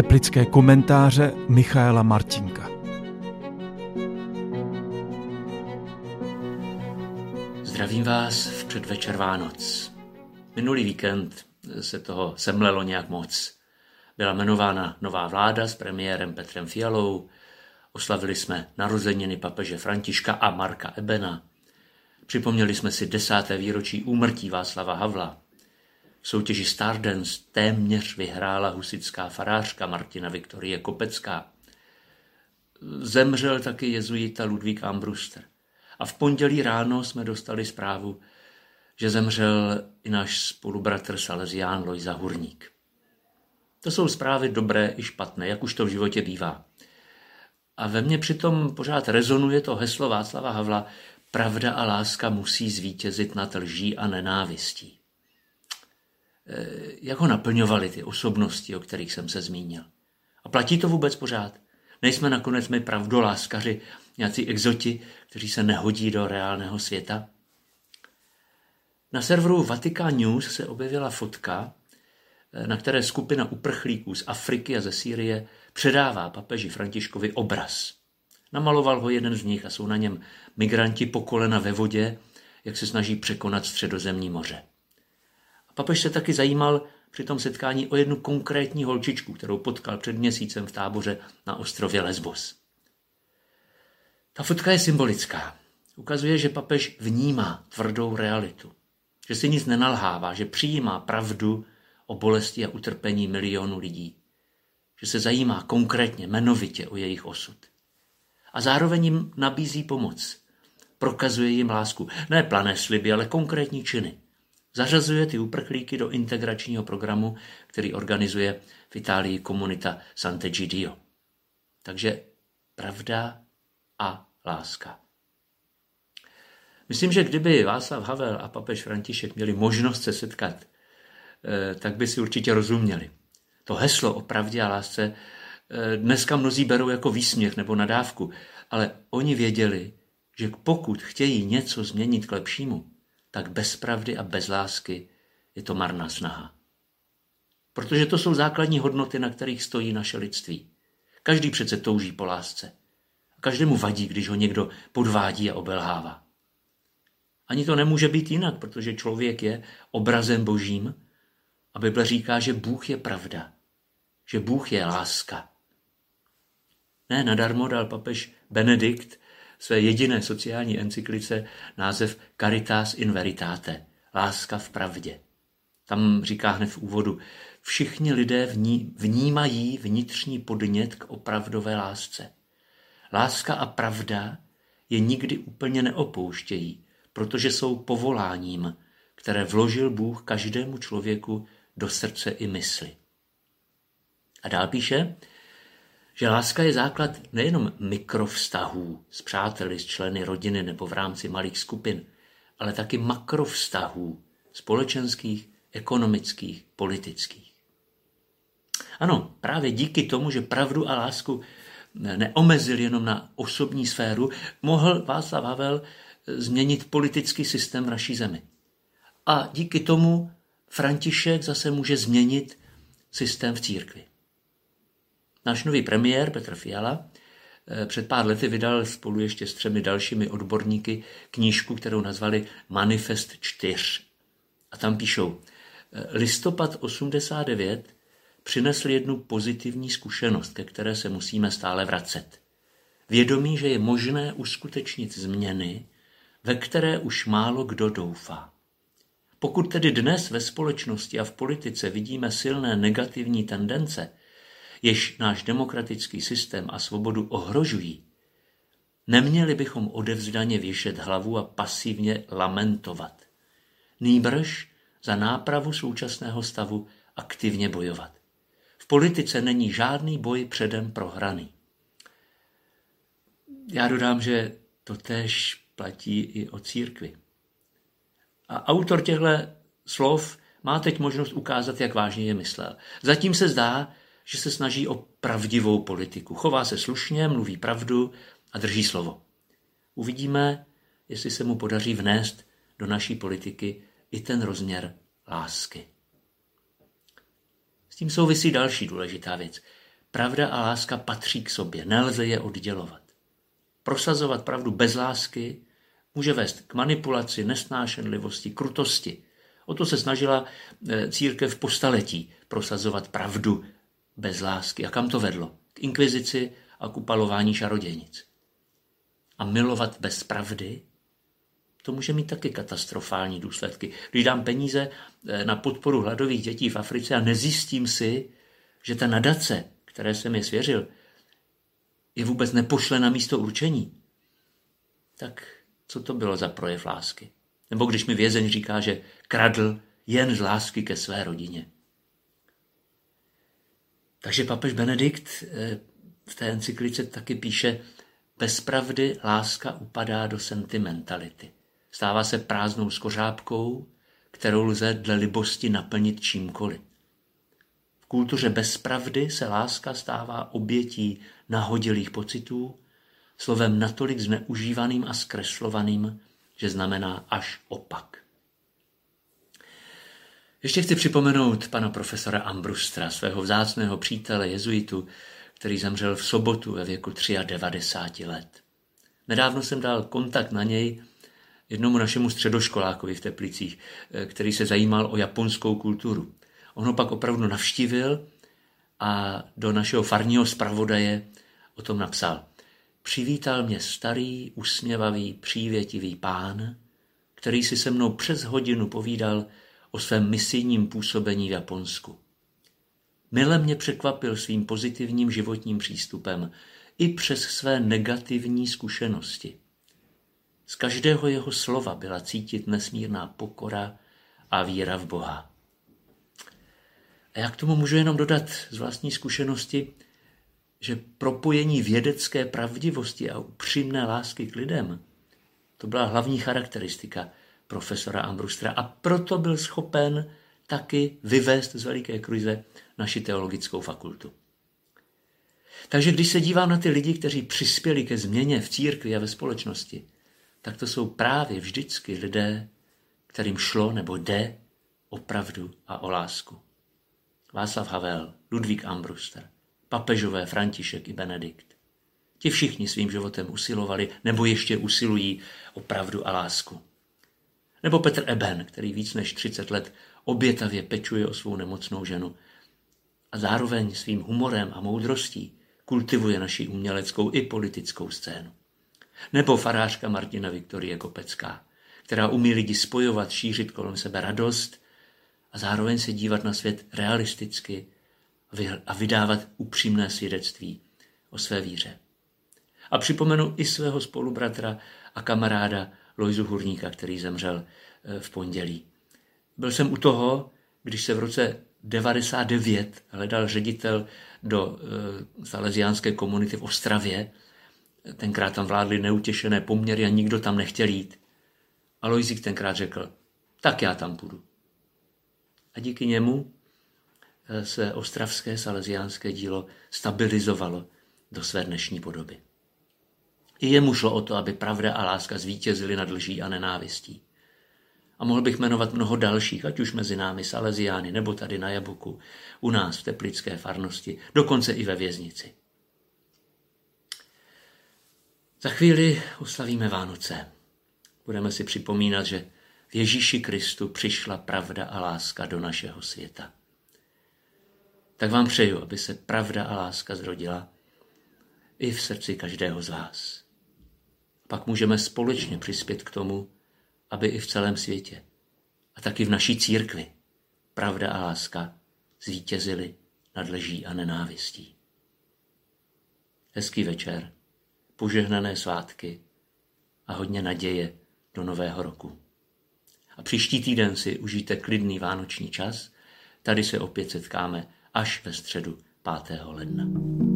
Teplické komentáře Michaela Martinka. Zdravím vás v předvečer Vánoc. Minulý víkend se toho semlelo nějak moc. Byla jmenována nová vláda s premiérem Petrem Fialou, oslavili jsme narozeniny papeže Františka a Marka Ebena, připomněli jsme si desáté výročí úmrtí Václava Havla, v soutěži Stardance téměř vyhrála husická farářka Martina Viktorie Kopecká. Zemřel taky jezuita Ludvík Ambruster. A v pondělí ráno jsme dostali zprávu, že zemřel i náš spolubratr Salesián Lojza Hurník. To jsou zprávy dobré i špatné, jak už to v životě bývá. A ve mně přitom pořád rezonuje to heslo Václava Havla Pravda a láska musí zvítězit nad lží a nenávistí. Eh, jak ho naplňovaly ty osobnosti, o kterých jsem se zmínil. A platí to vůbec pořád? Nejsme nakonec my pravdoláskaři, nějací exoti, kteří se nehodí do reálného světa? Na serveru Vatican News se objevila fotka, eh, na které skupina uprchlíků z Afriky a ze Sýrie předává papeži Františkovi obraz. Namaloval ho jeden z nich a jsou na něm migranti po kolena ve vodě, jak se snaží překonat středozemní moře. Papež se taky zajímal při tom setkání o jednu konkrétní holčičku, kterou potkal před měsícem v táboře na ostrově Lesbos. Ta fotka je symbolická. Ukazuje, že papež vnímá tvrdou realitu. Že si nic nenalhává, že přijímá pravdu o bolesti a utrpení milionů lidí. Že se zajímá konkrétně, jmenovitě o jejich osud. A zároveň jim nabízí pomoc. Prokazuje jim lásku. Ne plané sliby, ale konkrétní činy. Zařazuje ty uprchlíky do integračního programu, který organizuje v Itálii komunita Sant'Egidio. Takže pravda a láska. Myslím, že kdyby Václav Havel a papež František měli možnost se setkat, eh, tak by si určitě rozuměli. To heslo o pravdě a lásce eh, dneska mnozí berou jako výsměch nebo nadávku, ale oni věděli, že pokud chtějí něco změnit k lepšímu, tak bez pravdy a bez lásky je to marná snaha. Protože to jsou základní hodnoty, na kterých stojí naše lidství. Každý přece touží po lásce. A každému vadí, když ho někdo podvádí a obelhává. Ani to nemůže být jinak, protože člověk je obrazem božím a Bible říká, že Bůh je pravda, že Bůh je láska. Ne, nadarmo dal papež Benedikt své jediné sociální encyklice název Caritas in Veritate, láska v pravdě. Tam říká hned v úvodu, všichni lidé vní, vnímají vnitřní podnět k opravdové lásce. Láska a pravda je nikdy úplně neopouštějí, protože jsou povoláním, které vložil Bůh každému člověku do srdce i mysli. A dál píše, že láska je základ nejenom mikrovztahů s přáteli, s členy rodiny nebo v rámci malých skupin, ale taky makrovztahů společenských, ekonomických, politických. Ano, právě díky tomu, že pravdu a lásku neomezil jenom na osobní sféru, mohl Václav Havel změnit politický systém v naší zemi. A díky tomu František zase může změnit systém v církvi. Náš nový premiér Petr Fiala eh, před pár lety vydal spolu ještě s třemi dalšími odborníky knížku, kterou nazvali Manifest 4. A tam píšou, eh, listopad 89 přinesl jednu pozitivní zkušenost, ke které se musíme stále vracet. Vědomí, že je možné uskutečnit změny, ve které už málo kdo doufá. Pokud tedy dnes ve společnosti a v politice vidíme silné negativní tendence, jež náš demokratický systém a svobodu ohrožují, neměli bychom odevzdaně věšet hlavu a pasivně lamentovat. Nýbrž za nápravu současného stavu aktivně bojovat. V politice není žádný boj předem prohraný. Já dodám, že to též platí i o církvi. A autor těchto slov má teď možnost ukázat, jak vážně je myslel. Zatím se zdá, že se snaží o pravdivou politiku. Chová se slušně, mluví pravdu a drží slovo. Uvidíme, jestli se mu podaří vnést do naší politiky i ten rozměr lásky. S tím souvisí další důležitá věc. Pravda a láska patří k sobě, nelze je oddělovat. Prosazovat pravdu bez lásky může vést k manipulaci, nesnášenlivosti, krutosti. O to se snažila eh, církev po staletí prosazovat pravdu bez lásky. A kam to vedlo? K inkvizici a k upalování čarodějnic. A milovat bez pravdy? To může mít taky katastrofální důsledky. Když dám peníze eh, na podporu hladových dětí v Africe a nezjistím si, že ta nadace, které jsem je svěřil, je vůbec nepošle na místo určení, tak co to bylo za projev lásky? Nebo když mi vězeň říká, že kradl jen z lásky ke své rodině. Takže papež Benedikt eh, v té encyklice taky píše, bez pravdy láska upadá do sentimentality. Stává se prázdnou skořápkou, kterou lze dle libosti naplnit čímkoliv. V kultuře bez pravdy se láska stává obětí nahodilých pocitů, slovem natolik zneužívaným a zkreslovaným, že znamená až opak. Ještě chci připomenout pana profesora Ambrustra, svého vzácného přítele jezuitu, který zemřel v sobotu ve věku 93 let. Nedávno jsem dal kontakt na něj jednomu našemu středoškolákovi v Teplicích, eh, který se zajímal o japonskou kulturu. On ho pak opravdu navštívil a do našeho farního zpravodaje o tom napsal. Přivítal mě starý, usměvavý, přívětivý pán, který si se mnou přes hodinu povídal o svém misijním působení v Japonsku. Mile mě překvapil svým pozitivním životním přístupem i přes své negativní zkušenosti. Z každého jeho slova byla cítit nesmírná pokora a víra v Boha. A já k tomu můžu jenom dodat z vlastní zkušenosti, že propojení vědecké pravdivosti a upřímné lásky k lidem, to byla hlavní charakteristika profesora Ambrustra a proto byl schopen taky vyvést z Veliké kruize naši teologickou fakultu. Takže když se dívám na ty lidi, kteří přispěli ke změně v církvi a ve společnosti, tak to jsou právě vždycky lidé, kterým šlo nebo jde o pravdu a o lásku. Václav Havel, Ludvík Ambruster, papežové František i Benedikt. Ti všichni svým životem usilovali nebo ještě usilují o pravdu a lásku. Nebo Petr Eben, který víc než 30 let obětavě pečuje o svou nemocnou ženu a zároveň svým humorem a moudrostí kultivuje naši uměleckou i politickou scénu. Nebo farářka Martina Viktorie Kopecká, která umí lidi spojovat, šířit kolem sebe radost a zároveň se dívat na svět realisticky a vydávat upřímné svědectví o své víře. A připomenu i svého spolubratra a kamaráda Lojzu Hurníka, který zemřel eh, v pondělí. Byl jsem u toho, když se v roce 99 hledal ředitel do e, salesiánské komunity v Ostravě. Tenkrát tam vládly neutěšené poměry a nikdo tam nechtěl jít. A Lojzik tenkrát řekl, tak já tam půjdu. A díky němu e, se ostravské salesiánské dílo stabilizovalo do své dnešní podoby. I jemu šlo o to, aby pravda a láska zvítězily nad lží a nenávistí. A mohl bych jmenovat mnoho dalších, ať už mezi námi Salesiány, nebo tady na Jabuku, u nás v Teplické farnosti, dokonce i ve věznici. Za chvíli oslavíme Vánoce. Budeme si připomínat, že v Ježíši Kristu přišla pravda a láska do našeho světa. Tak vám přeju, aby se pravda a láska zrodila i v srdci každého z vás. Pak můžeme společně přispět k tomu, aby i v celém světě a taky v naší církvi pravda a láska zvítězily nad leží a nenávistí. Hezký večer, požehnané svátky a hodně naděje do nového roku. A příští týden si užijte klidný vánoční čas. Tady se opět setkáme až ve středu 5. ledna.